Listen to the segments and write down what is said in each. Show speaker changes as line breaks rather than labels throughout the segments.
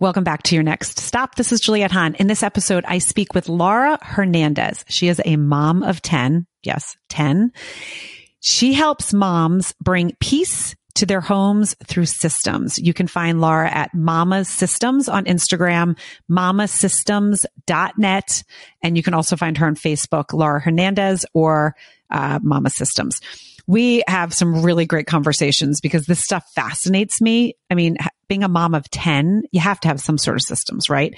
Welcome back to your next stop. This is Juliet Hahn. In this episode, I speak with Laura Hernandez. She is a mom of 10. Yes, 10. She helps moms bring peace to their homes through systems. You can find Laura at Mama's Systems on Instagram, mamasystems.net. And you can also find her on Facebook, Laura Hernandez or uh, Mama Systems we have some really great conversations because this stuff fascinates me. I mean, being a mom of 10, you have to have some sort of systems, right?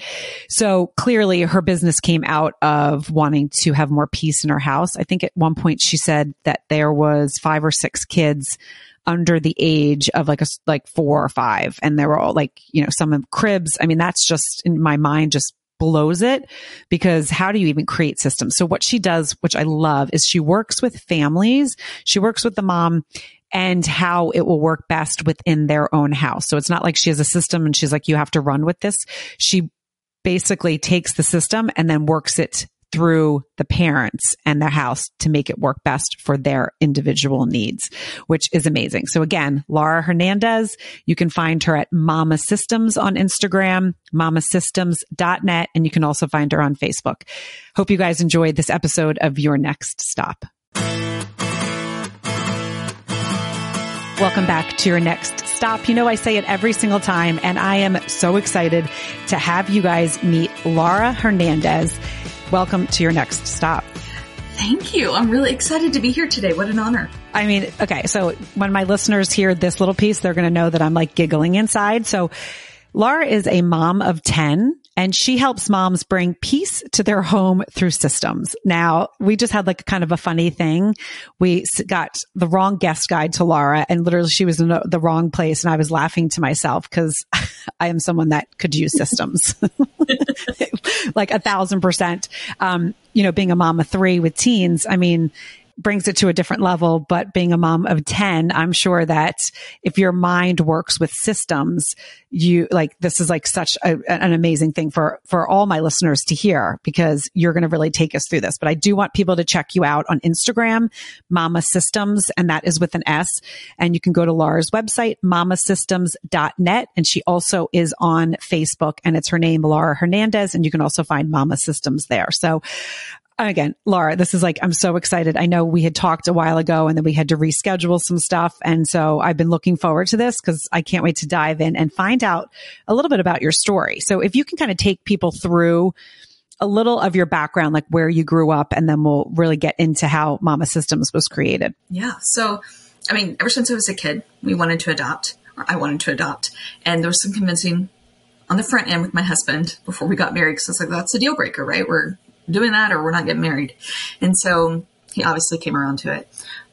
So clearly her business came out of wanting to have more peace in her house. I think at one point she said that there was five or six kids under the age of like a, like four or five and they were all like, you know, some of cribs. I mean, that's just in my mind, just blows it because how do you even create systems? So what she does, which I love, is she works with families. She works with the mom and how it will work best within their own house. So it's not like she has a system and she's like, you have to run with this. She basically takes the system and then works it through the parents and the house to make it work best for their individual needs, which is amazing. So again, Laura Hernandez, you can find her at Mama Systems on Instagram, mamasystems.net, and you can also find her on Facebook. Hope you guys enjoyed this episode of Your Next Stop. Welcome back to your next stop. You know, I say it every single time, and I am so excited to have you guys meet Laura Hernandez. Welcome to your next stop.
Thank you. I'm really excited to be here today. What an honor.
I mean, okay. So when my listeners hear this little piece, they're going to know that I'm like giggling inside. So Laura is a mom of 10 and she helps moms bring peace to their home through systems. Now, we just had like a kind of a funny thing. We got the wrong guest guide to Laura and literally she was in the wrong place and I was laughing to myself because I am someone that could use systems like a thousand percent. Um, you know, being a mom of three with teens, I mean, brings it to a different level. But being a mom of 10, I'm sure that if your mind works with systems, you like, this is like such a, an amazing thing for, for all my listeners to hear because you're going to really take us through this. But I do want people to check you out on Instagram, Mama Systems, and that is with an S. And you can go to Laura's website, mamasystems.net. And she also is on Facebook and it's her name, Laura Hernandez. And you can also find Mama Systems there. So again, Laura, this is like, I'm so excited. I know we had talked a while ago and then we had to reschedule some stuff. And so I've been looking forward to this because I can't wait to dive in and find out a little bit about your story. So if you can kind of take people through a little of your background, like where you grew up, and then we'll really get into how Mama Systems was created.
Yeah. So, I mean, ever since I was a kid, we wanted to adopt, or I wanted to adopt. And there was some convincing on the front end with my husband before we got married because I was like, that's a deal breaker, right? We're doing that or we're not getting married. And so he obviously came around to it.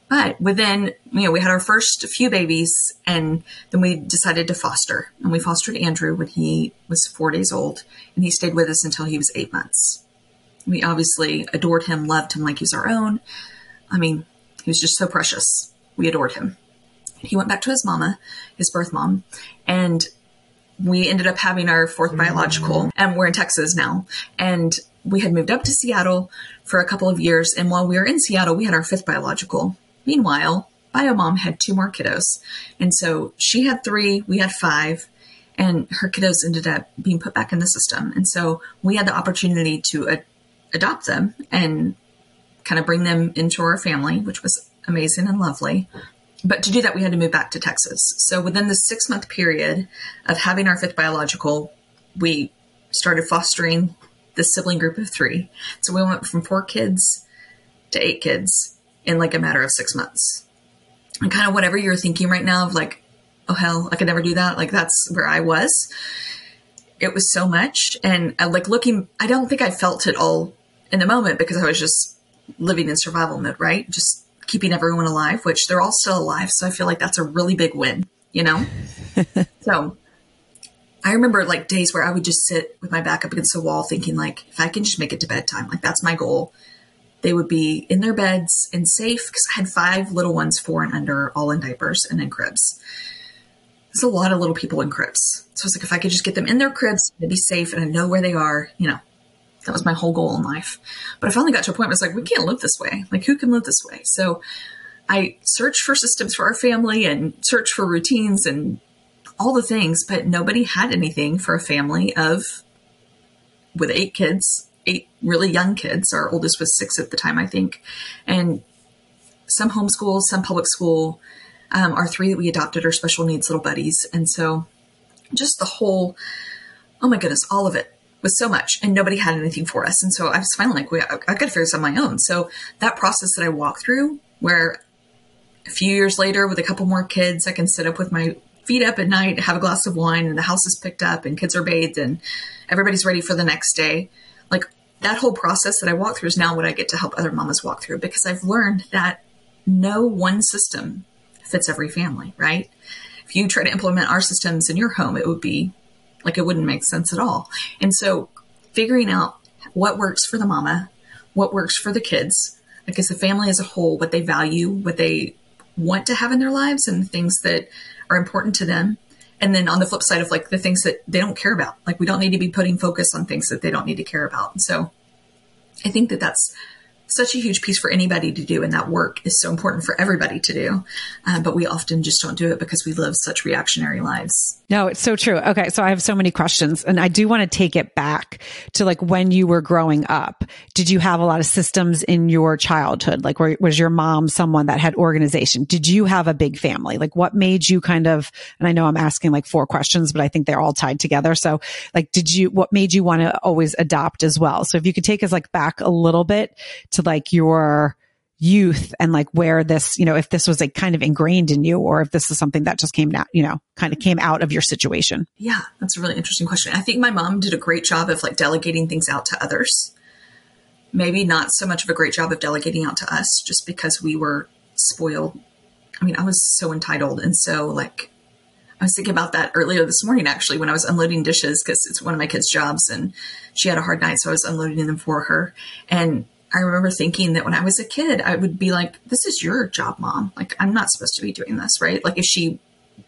But within, you know, we had our first few babies and then we decided to foster. And we fostered Andrew when he was four days old and he stayed with us until he was eight months. We obviously adored him, loved him like he was our own. I mean, he was just so precious. We adored him. He went back to his mama, his birth mom, and we ended up having our fourth biological and we're in Texas now. And we had moved up to Seattle for a couple of years. And while we were in Seattle, we had our fifth biological. Meanwhile, Biomom had two more kiddos. And so she had three, we had five, and her kiddos ended up being put back in the system. And so we had the opportunity to ad- adopt them and kind of bring them into our family, which was amazing and lovely. But to do that, we had to move back to Texas. So within the six month period of having our fifth biological, we started fostering the sibling group of three. So we went from four kids to eight kids in like a matter of six months. And kind of whatever you're thinking right now of like, oh hell, I could never do that. Like that's where I was. It was so much. And I, uh, like looking, I don't think I felt it all in the moment because I was just living in survival mode, right? Just keeping everyone alive, which they're all still alive. So I feel like that's a really big win, you know? so I remember like days where I would just sit with my back up against the wall thinking like, if I can just make it to bedtime, like that's my goal. They would be in their beds and safe because I had five little ones, four and under, all in diapers and in cribs. There's a lot of little people in cribs. So it's like, if I could just get them in their cribs, they'd be safe and I know where they are, you know, that was my whole goal in life. But I finally got to a point where it's like, we can't live this way. Like, who can live this way? So I searched for systems for our family and searched for routines and all the things, but nobody had anything for a family of with eight kids, eight really young kids. Our oldest was six at the time, I think, and some homeschool, some public school. Um, our three that we adopted are special needs little buddies, and so just the whole, oh my goodness, all of it was so much, and nobody had anything for us. And so I was finally like, I, I got to figure this on my own. So that process that I walked through, where a few years later, with a couple more kids, I can sit up with my feet up at night, have a glass of wine, and the house is picked up, and kids are bathed, and everybody's ready for the next day. Like that whole process that I walk through is now what I get to help other mamas walk through because I've learned that no one system fits every family, right? If you try to implement our systems in your home, it would be like it wouldn't make sense at all. And so figuring out what works for the mama, what works for the kids, as a family as a whole, what they value, what they want to have in their lives and the things that are important to them. And then on the flip side of like the things that they don't care about, like we don't need to be putting focus on things that they don't need to care about. So I think that that's such a huge piece for anybody to do, and that work is so important for everybody to do. Uh, but we often just don't do it because we live such reactionary lives.
No, it's so true. Okay, so I have so many questions, and I do want to take it back to like when you were growing up. Did you have a lot of systems in your childhood? Like, was your mom someone that had organization? Did you have a big family? Like, what made you kind of? And I know I'm asking like four questions, but I think they're all tied together. So, like, did you? What made you want to always adopt as well? So, if you could take us like back a little bit to like your youth and like where this, you know, if this was like kind of ingrained in you or if this is something that just came out, you know, kind of came out of your situation?
Yeah, that's a really interesting question. I think my mom did a great job of like delegating things out to others. Maybe not so much of a great job of delegating out to us just because we were spoiled. I mean, I was so entitled and so like I was thinking about that earlier this morning, actually, when I was unloading dishes because it's one of my kids' jobs and she had a hard night. So I was unloading them for her. And I remember thinking that when I was a kid, I would be like, this is your job, mom. Like, I'm not supposed to be doing this, right? Like, if she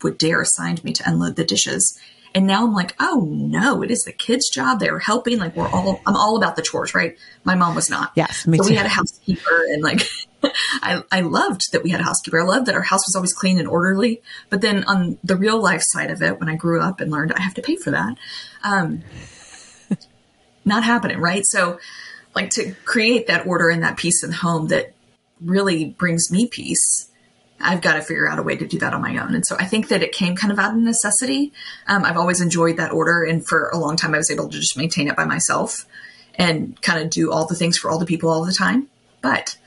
would dare assign me to unload the dishes. And now I'm like, oh no, it is the kids' job. They're helping. Like, we're all, I'm all about the chores, right? My mom was not.
Yes, me
so
too.
we had a housekeeper and like, I, I loved that we had a housekeeper. I loved that our house was always clean and orderly. But then on the real life side of it, when I grew up and learned I have to pay for that, um, not happening, right? So, like to create that order and that peace in the home that really brings me peace i've got to figure out a way to do that on my own. And so i think that it came kind of out of necessity. Um, i've always enjoyed that order and for a long time i was able to just maintain it by myself and kind of do all the things for all the people all the time. But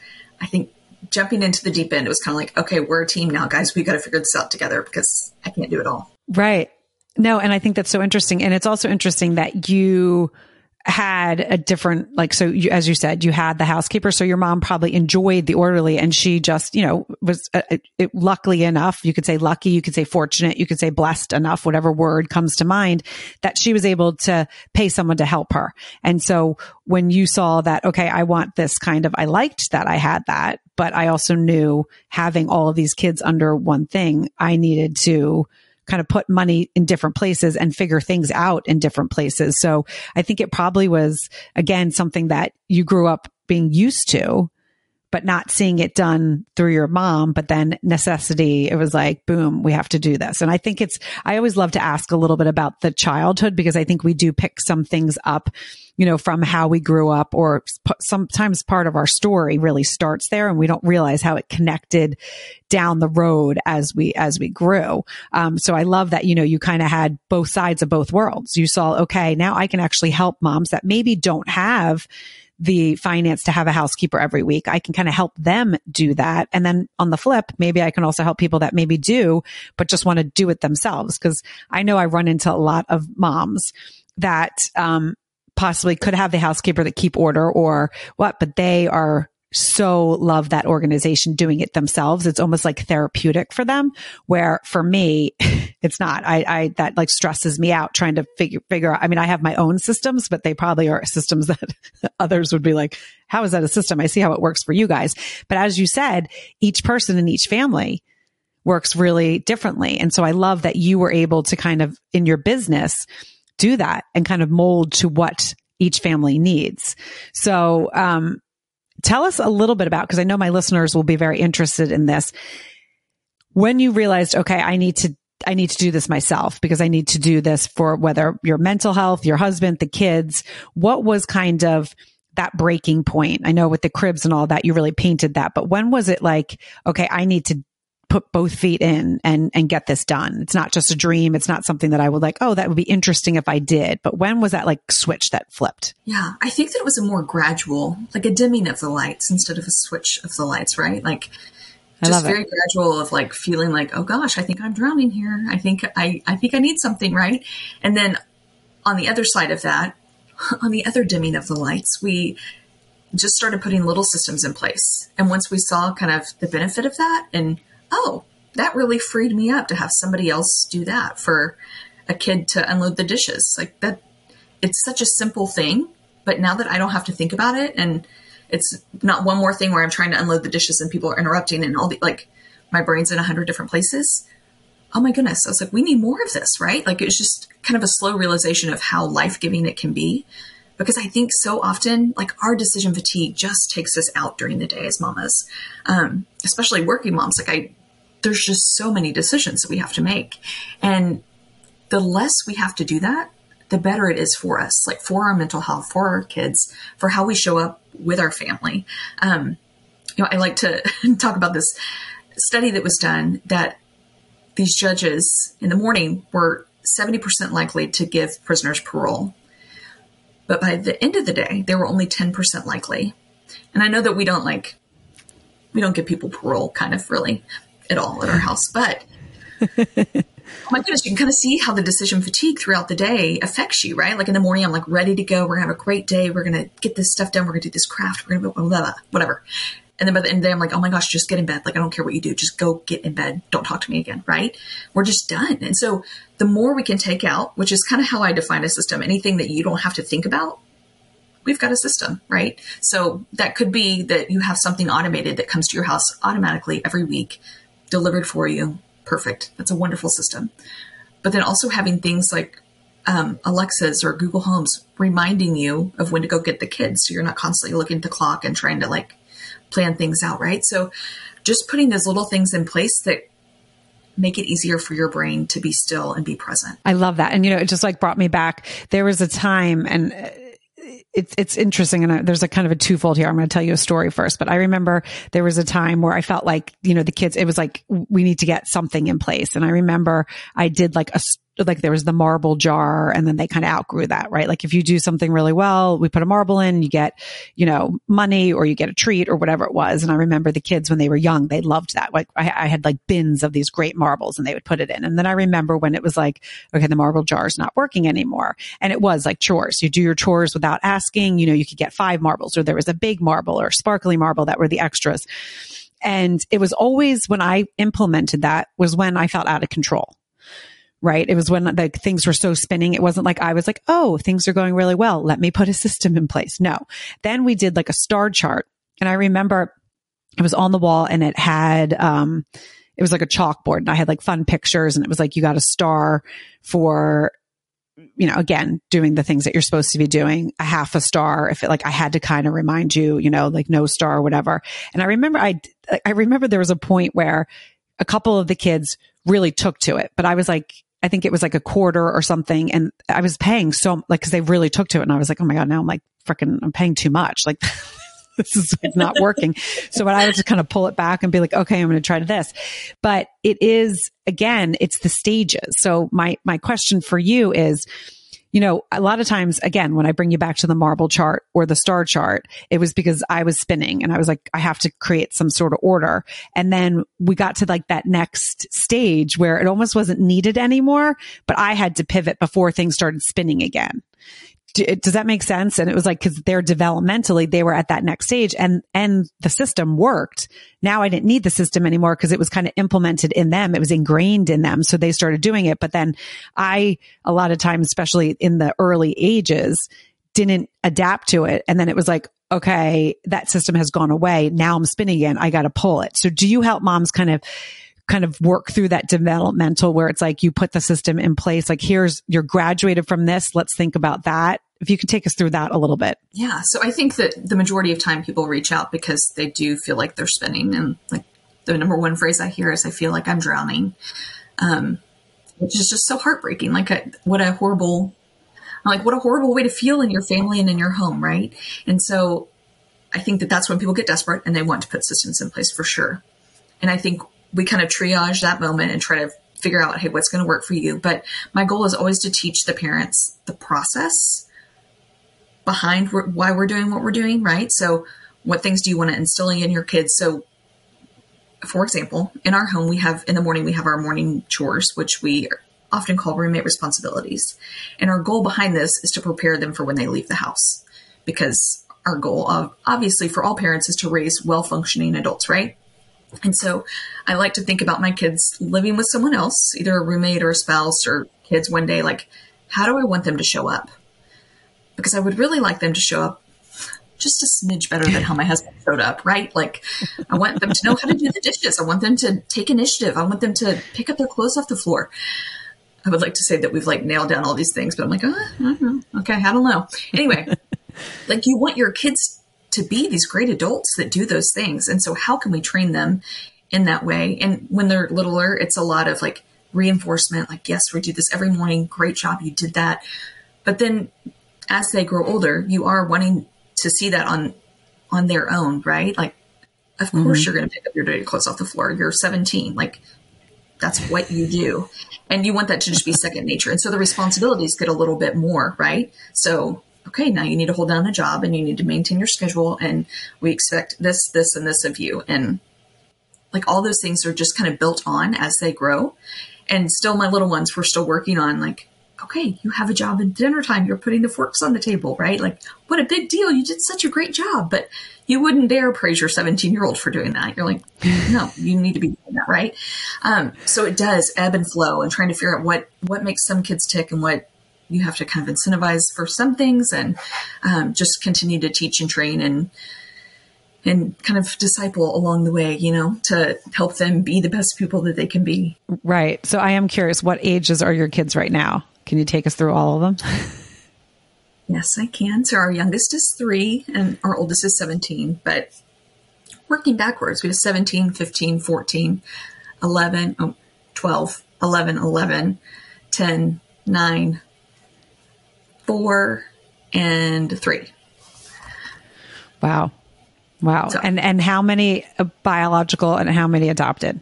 i think jumping into the deep end it was kind of like okay we're a team now guys. We got to figure this out together because i can't do it all.
Right. No and i think that's so interesting. And it's also interesting that you had a different like so you, as you said you had the housekeeper so your mom probably enjoyed the orderly and she just you know was uh, it, luckily enough you could say lucky you could say fortunate you could say blessed enough whatever word comes to mind that she was able to pay someone to help her. And so when you saw that okay I want this kind of I liked that I had that but I also knew having all of these kids under one thing I needed to kind of put money in different places and figure things out in different places. So I think it probably was again something that you grew up being used to but not seeing it done through your mom. But then necessity, it was like, boom, we have to do this. And I think it's, I always love to ask a little bit about the childhood because I think we do pick some things up, you know, from how we grew up or sometimes part of our story really starts there and we don't realize how it connected down the road as we, as we grew. Um, so I love that, you know, you kind of had both sides of both worlds. You saw, okay, now I can actually help moms that maybe don't have the finance to have a housekeeper every week. I can kind of help them do that. And then on the flip, maybe I can also help people that maybe do, but just want to do it themselves. Cause I know I run into a lot of moms that, um, possibly could have the housekeeper that keep order or what, but they are so love that organization doing it themselves. It's almost like therapeutic for them. Where for me, it's not. I, I, that like stresses me out trying to figure, figure out. I mean, I have my own systems, but they probably are systems that others would be like, how is that a system? I see how it works for you guys. But as you said, each person in each family works really differently. And so I love that you were able to kind of in your business do that and kind of mold to what each family needs. So, um, Tell us a little bit about, because I know my listeners will be very interested in this. When you realized, okay, I need to I need to do this myself because I need to do this for whether your mental health, your husband, the kids. What was kind of that breaking point? I know with the cribs and all that, you really painted that, but when was it like, okay, I need to put both feet in and, and get this done? It's not just a dream. It's not something that I would like, oh, that would be interesting if I did. But when was that like switch that flipped?
Yeah, I think that it was a more gradual, like a dimming of the lights instead of a switch of the lights, right? Like, just very it. gradual of like feeling like, oh gosh, I think I'm drowning here. I think I, I think I need something, right? And then on the other side of that, on the other dimming of the lights, we just started putting little systems in place. And once we saw kind of the benefit of that, and oh, that really freed me up to have somebody else do that for a kid to unload the dishes. Like that, it's such a simple thing. But now that I don't have to think about it and it's not one more thing where I'm trying to unload the dishes and people are interrupting and all the like my brain's in a hundred different places. Oh my goodness. I was like, we need more of this, right? Like it was just kind of a slow realization of how life giving it can be. Because I think so often, like our decision fatigue just takes us out during the day as mamas, um, especially working moms. Like I, there's just so many decisions that we have to make. And the less we have to do that, the better it is for us, like for our mental health, for our kids, for how we show up with our family. Um, you know, I like to talk about this study that was done that these judges in the morning were 70% likely to give prisoners parole. But by the end of the day, they were only 10% likely. And I know that we don't like, we don't give people parole kind of really at all at our house, but oh my goodness, you can kind of see how the decision fatigue throughout the day affects you, right? Like in the morning, I'm like ready to go. We're gonna have a great day. We're gonna get this stuff done. We're gonna do this craft. We're gonna blah, blah, blah, whatever. And then by the end of the day, I'm like, oh my gosh, just get in bed. Like I don't care what you do, just go get in bed. Don't talk to me again, right? We're just done. And so the more we can take out, which is kind of how I define a system, anything that you don't have to think about, we've got a system, right? So that could be that you have something automated that comes to your house automatically every week, delivered for you perfect. That's a wonderful system. But then also having things like um, Alexa's or Google Homes reminding you of when to go get the kids. So you're not constantly looking at the clock and trying to like plan things out, right? So just putting those little things in place that make it easier for your brain to be still and be present.
I love that. And, you know, it just like brought me back. There was a time and, uh, it's it's interesting and there's a kind of a twofold here. I'm going to tell you a story first, but I remember there was a time where I felt like, you know, the kids, it was like, we need to get something in place. And I remember I did like a like there was the marble jar and then they kind of outgrew that, right? Like if you do something really well, we put a marble in, you get, you know, money or you get a treat or whatever it was. And I remember the kids when they were young, they loved that. Like I, I had like bins of these great marbles and they would put it in. And then I remember when it was like, okay, the marble jar is not working anymore. And it was like chores. You do your chores without asking, you know, you could get five marbles or there was a big marble or sparkly marble that were the extras. And it was always when I implemented that was when I felt out of control right? It was when like things were so spinning. It wasn't like I was like, oh, things are going really well. Let me put a system in place. No. Then we did like a star chart. And I remember it was on the wall and it had, um, it was like a chalkboard and I had like fun pictures and it was like, you got a star for, you know, again, doing the things that you're supposed to be doing, a half a star. If it like, I had to kind of remind you, you know, like no star or whatever. And I remember I, I remember there was a point where a couple of the kids really took to it, but I was like, I think it was like a quarter or something. And I was paying so like, cause they really took to it. And I was like, Oh my God, now I'm like freaking, I'm paying too much. Like this is not working. so but I would just kind of pull it back and be like, okay, I'm going to try this. But it is again, it's the stages. So my, my question for you is, you know, a lot of times, again, when I bring you back to the marble chart or the star chart, it was because I was spinning and I was like, I have to create some sort of order. And then we got to like that next stage where it almost wasn't needed anymore, but I had to pivot before things started spinning again does that make sense? And it was like, cause they're developmentally, they were at that next stage and, and the system worked. Now I didn't need the system anymore because it was kind of implemented in them. It was ingrained in them. So they started doing it. But then I, a lot of times, especially in the early ages, didn't adapt to it. And then it was like, okay, that system has gone away. Now I'm spinning again. I got to pull it. So do you help moms kind of kind of work through that developmental where it's like you put the system in place. Like here's, you're graduated from this. Let's think about that. If you could take us through that a little bit.
Yeah. So I think that the majority of time people reach out because they do feel like they're spinning. And like the number one phrase I hear is, I feel like I'm drowning. Um, which is just so heartbreaking. Like, what a horrible, like, what a horrible way to feel in your family and in your home, right? And so I think that that's when people get desperate and they want to put systems in place for sure. And I think we kind of triage that moment and try to figure out, hey, what's going to work for you. But my goal is always to teach the parents the process behind why we're doing what we're doing, right? So, what things do you want to instill in your kids? So, for example, in our home, we have in the morning, we have our morning chores, which we often call roommate responsibilities. And our goal behind this is to prepare them for when they leave the house. Because our goal, of, obviously, for all parents is to raise well functioning adults, right? And so I like to think about my kids living with someone else, either a roommate or a spouse or kids one day, like, how do I want them to show up? Because I would really like them to show up just a smidge better than how my husband showed up, right? Like, I want them to know how to do the dishes. I want them to take initiative. I want them to pick up their clothes off the floor. I would like to say that we've like nailed down all these things, but I'm like, oh, I don't know. okay, I don't know. Anyway, like you want your kids to be these great adults that do those things. And so how can we train them in that way? And when they're littler, it's a lot of like reinforcement, like, yes, we do this every morning. Great job. You did that. But then as they grow older, you are wanting to see that on, on their own, right? Like, of mm-hmm. course you're going to pick up your dirty clothes off the floor. You're 17. Like, that's what you do. And you want that to just be second nature. And so the responsibilities get a little bit more, right? So okay, now you need to hold down a job and you need to maintain your schedule and we expect this, this, and this of you. And like all those things are just kind of built on as they grow. And still my little ones, we're still working on like, okay, you have a job at dinner time. You're putting the forks on the table, right? Like what a big deal. You did such a great job, but you wouldn't dare praise your 17 year old for doing that. You're like, no, you need to be doing that, right? Um, so it does ebb and flow and trying to figure out what, what makes some kids tick and what you have to kind of incentivize for some things and um, just continue to teach and train and and kind of disciple along the way, you know, to help them be the best people that they can be.
Right. So I am curious, what ages are your kids right now? Can you take us through all of them?
yes, I can. So our youngest is three and our oldest is 17, but working backwards, we have 17, 15, 14, 11, oh, 12, 11, 11, 10, 9, four, and three.
Wow. Wow. So, and and how many uh, biological and how many adopted?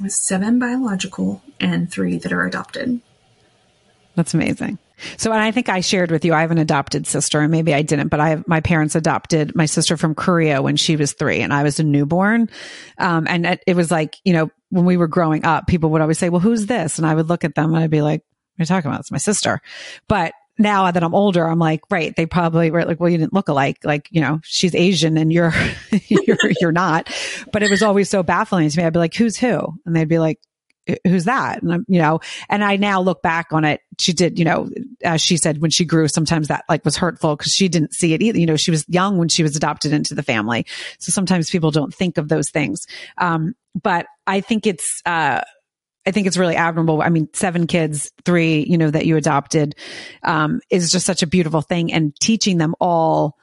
With Seven biological and three that are adopted.
That's amazing. So, and I think I shared with you, I have an adopted sister, and maybe I didn't, but I have my parents adopted my sister from Korea when she was three, and I was a newborn. Um, and it, it was like, you know, when we were growing up, people would always say, "Well, who's this?" And I would look at them and I'd be like, "What are you talking about? It's my sister." But now that I'm older, I'm like, right, they probably were like, well, you didn't look alike. Like, you know, she's Asian and you're, you're, you're not. But it was always so baffling to me. I'd be like, who's who? And they'd be like, who's that? And I'm, you know, and I now look back on it. She did, you know, as she said, when she grew, sometimes that like was hurtful because she didn't see it either. You know, she was young when she was adopted into the family. So sometimes people don't think of those things. Um, but I think it's, uh, I think it's really admirable. I mean, seven kids, three, you know, that you adopted, um, is just such a beautiful thing and teaching them all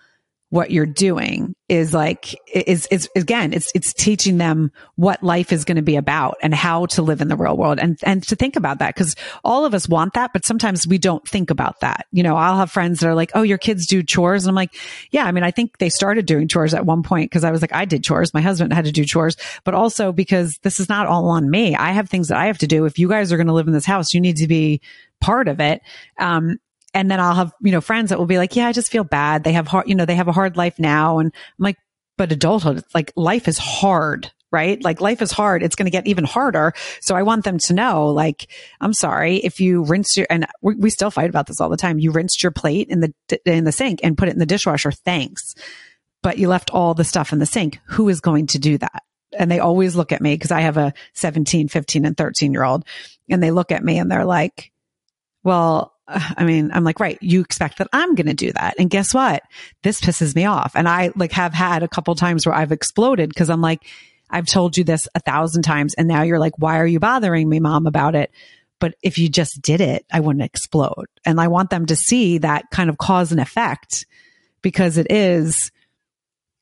what you're doing is like is is again it's it's teaching them what life is going to be about and how to live in the real world and and to think about that. Because all of us want that but sometimes we don't think about that. You know i'll have friends that are like oh your kids do chores. And i'm like yeah i mean i think they started doing chores at one point because i was like i did chores. My husband had to do chores. But also because this is not all on me. I have things that i have to do. If you guys are going to live in this house you need to be part of it. Um, and then I'll have, you know, friends that will be like, yeah, I just feel bad. They have hard, you know, they have a hard life now. And I'm like, but adulthood, like life is hard, right? Like life is hard. It's going to get even harder. So I want them to know, like, I'm sorry if you rinse your, and we, we still fight about this all the time. You rinsed your plate in the, in the sink and put it in the dishwasher. Thanks. But you left all the stuff in the sink. Who is going to do that? And they always look at me because I have a 17, 15 and 13 year old and they look at me and they're like, well, I mean, I'm like, right, you expect that I'm going to do that. And guess what? This pisses me off. And I like have had a couple times where I've exploded because I'm like, I've told you this a thousand times. And now you're like, why are you bothering me, mom, about it? But if you just did it, I wouldn't explode. And I want them to see that kind of cause and effect because it is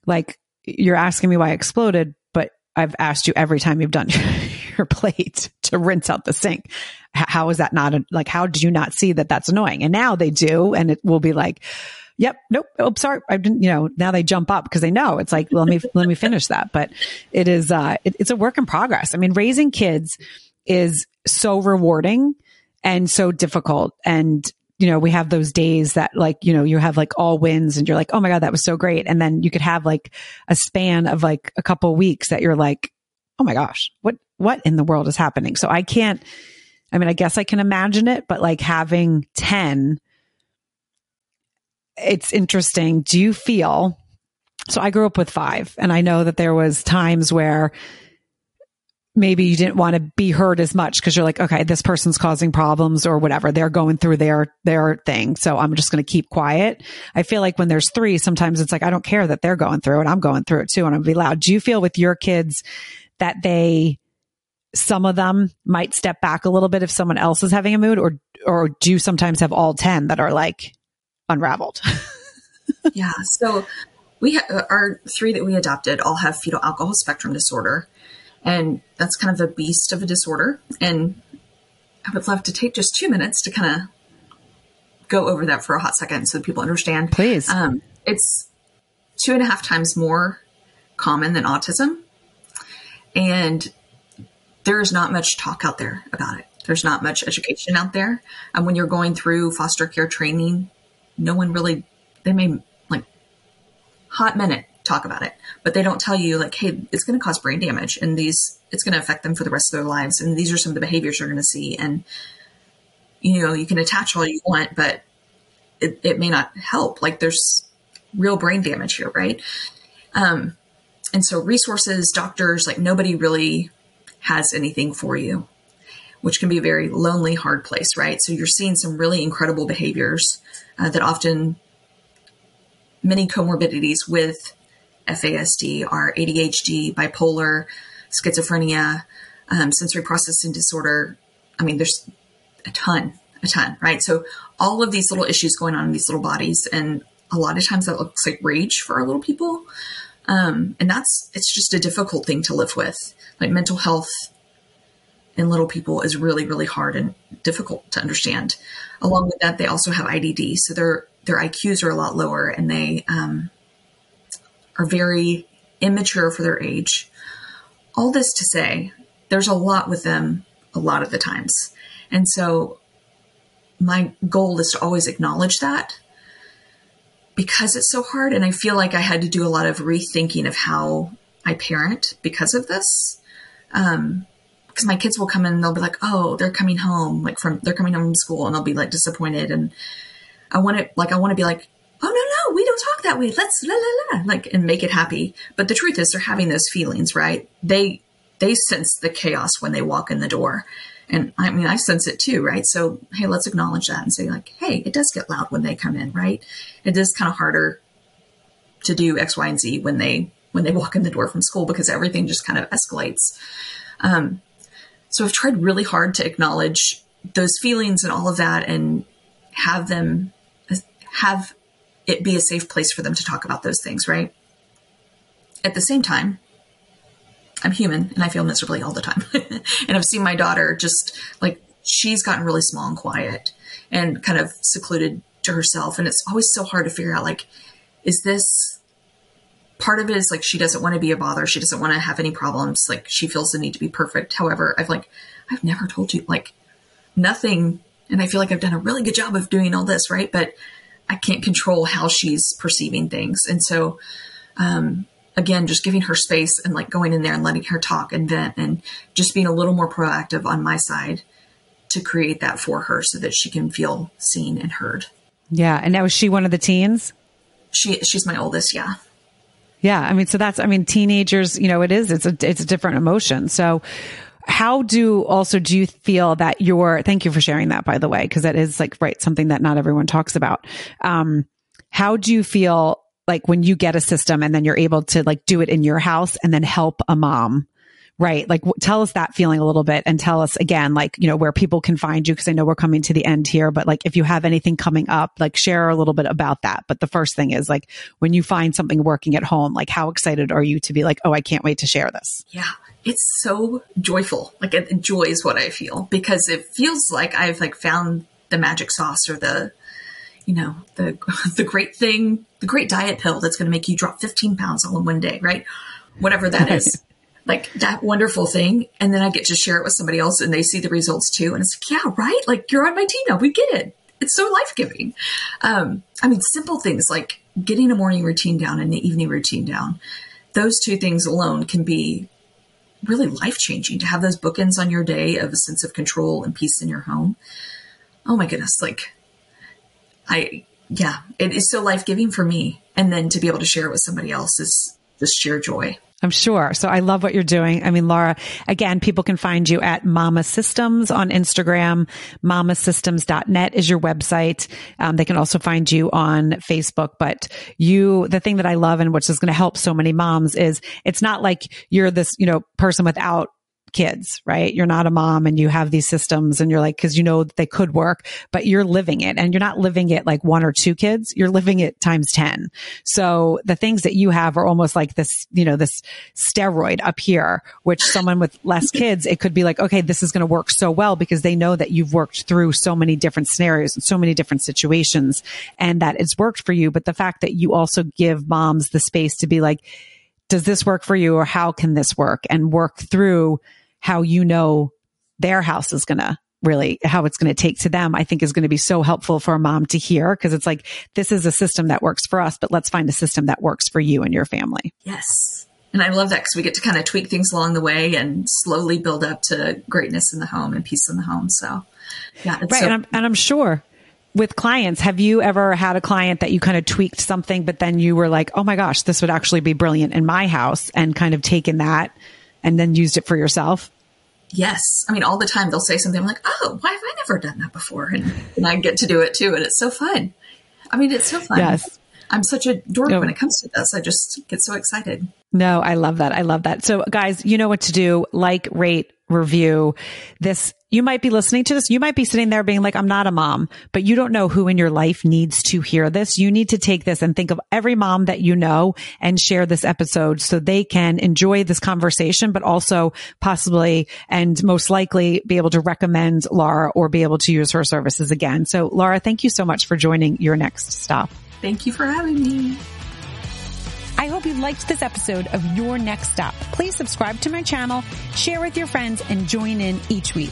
like, you're asking me why I exploded, but I've asked you every time you've done your plate to rinse out the sink. How is that not a, like, how did you not see that that's annoying? And now they do. And it will be like, yep, nope, oh, sorry. I didn't, you know, now they jump up because they know it's like, let me, let me finish that. But it is, uh, it, it's a work in progress. I mean, raising kids is so rewarding and so difficult. And, you know, we have those days that like, you know, you have like all wins and you're like, oh my God, that was so great. And then you could have like a span of like a couple weeks that you're like, oh my gosh, what, what in the world is happening? So I can't, I mean, I guess I can imagine it, but like having 10, it's interesting. Do you feel, so I grew up with five and I know that there was times where maybe you didn't want to be heard as much because you're like, okay, this person's causing problems or whatever. They're going through their, their thing. So I'm just going to keep quiet. I feel like when there's three, sometimes it's like, I don't care that they're going through it. I'm going through it too. And I'm be loud. Do you feel with your kids that they, some of them might step back a little bit if someone else is having a mood or, or do you sometimes have all 10 that are like unraveled?
yeah. So we, ha- our three that we adopted all have fetal alcohol spectrum disorder and that's kind of a beast of a disorder. And I would love to take just two minutes to kind of go over that for a hot second so people understand.
Please.
Um, it's two and a half times more common than autism. And there's not much talk out there about it. There's not much education out there. And when you're going through foster care training, no one really, they may like hot minute talk about it, but they don't tell you like, hey, it's going to cause brain damage and these, it's going to affect them for the rest of their lives. And these are some of the behaviors you're going to see. And, you know, you can attach all you want, but it, it may not help. Like there's real brain damage here, right? Um, and so resources, doctors, like nobody really has anything for you, which can be a very lonely, hard place, right? So you're seeing some really incredible behaviors uh, that often many comorbidities with FASD are ADHD, bipolar, schizophrenia, um, sensory processing disorder. I mean, there's a ton, a ton, right? So all of these little issues going on in these little bodies, and a lot of times that looks like rage for our little people. Um, and that's it's just a difficult thing to live with. Like mental health in little people is really, really hard and difficult to understand. Along with that, they also have IDD, so their their IQs are a lot lower, and they um, are very immature for their age. All this to say, there's a lot with them a lot of the times. And so my goal is to always acknowledge that because it's so hard. And I feel like I had to do a lot of rethinking of how I parent because of this. Um, because my kids will come in and they'll be like, oh, they're coming home, like from, they're coming home from school and they'll be like disappointed. And I want to, like, I want to be like, oh, no, no, we don't talk that way. Let's la, la, la, like, and make it happy. But the truth is they're having those feelings, right? They, they sense the chaos when they walk in the door. And I mean, I sense it too, right? So, hey, let's acknowledge that and say, like, hey, it does get loud when they come in, right? It is kind of harder to do X, Y, and Z when they when they walk in the door from school because everything just kind of escalates. Um, so I've tried really hard to acknowledge those feelings and all of that, and have them have it be a safe place for them to talk about those things, right? At the same time, I'm human and I feel miserably all the time. and I've seen my daughter just like she's gotten really small and quiet and kind of secluded to herself. And it's always so hard to figure out like, is this part of it is like she doesn't want to be a bother. She doesn't want to have any problems. Like she feels the need to be perfect. However, I've like, I've never told you like nothing. And I feel like I've done a really good job of doing all this, right? But I can't control how she's perceiving things. And so, um, again, just giving her space and like going in there and letting her talk and vent and just being a little more proactive on my side to create that for her so that she can feel seen and heard.
Yeah. And now is she one of the teens?
She, she's my oldest. Yeah.
Yeah. I mean, so that's, I mean, teenagers, you know, it is, it's a, it's a different emotion. So how do also do you feel that your thank you for sharing that by the way because that is like right something that not everyone talks about um how do you feel like when you get a system and then you're able to like do it in your house and then help a mom right? Like w- tell us that feeling a little bit and tell us again like you know where people can find you because i know we're coming to the end here but like if you have anything coming up like share a little bit about that. But the first thing is like when you find something working at home like how excited are you to be like oh i can't wait to share this.
Yeah. It's so joyful. Like it, joy is what I feel because it feels like I've like found the magic sauce or the, you know, the the great thing, the great diet pill that's going to make you drop 15 pounds all in one day, right? Whatever that is. Like that wonderful thing. And then I get to share it with somebody else and they see the results too. And it's like, yeah, right? Like you're on my team now. We get it. It's so life giving. Um, I mean, simple things like getting a morning routine down and an evening routine down. Those two things alone can be really life changing to have those bookends on your day of a sense of control and peace in your home. Oh my goodness. Like, I, yeah, it is so life giving for me. And then to be able to share it with somebody else is just sheer joy.
I'm sure. So I love what you're doing. I mean, Laura, again, people can find you at Mama Systems on Instagram. Mamasystems.net is your website. Um, they can also find you on Facebook. But you, the thing that I love and which is going to help so many moms is it's not like you're this, you know, person without kids, right? You're not a mom and you have these systems and you're like, cause you know they could work, but you're living it and you're not living it like one or two kids. You're living it times 10. So the things that you have are almost like this, you know, this steroid up here, which someone with less kids, it could be like, okay, this is going to work so well because they know that you've worked through so many different scenarios and so many different situations and that it's worked for you. But the fact that you also give moms the space to be like, does this work for you or how can this work and work through how you know their house is going to really how it's going to take to them, I think is going to be so helpful for a mom to hear because it's like, this is a system that works for us, but let's find a system that works for you and your family.
Yes. And I love that because we get to kind of tweak things along the way and slowly build up to greatness in the home and peace in the home. So, yeah.
right.
So-
and, I'm, and I'm sure with clients, have you ever had a client that you kind of tweaked something, but then you were like, oh my gosh, this would actually be brilliant in my house and kind of taken that and then used it for yourself?
Yes. I mean, all the time they'll say something I'm like, oh, why have I never done that before? And, and I get to do it too. And it's so fun. I mean, it's so fun.
Yes.
I'm such a dork when oh. it comes to this. I just get so excited.
No, I love that. I love that. So guys, you know what to do. Like, rate, review this. You might be listening to this. You might be sitting there being like, I'm not a mom, but you don't know who in your life needs to hear this. You need to take this and think of every mom that you know and share this episode so they can enjoy this conversation, but also possibly and most likely be able to recommend Laura or be able to use her services again. So Laura, thank you so much for joining your next stop.
Thank you for having me.
I hope you liked this episode of Your Next Stop. Please subscribe to my channel, share with your friends, and join in each week.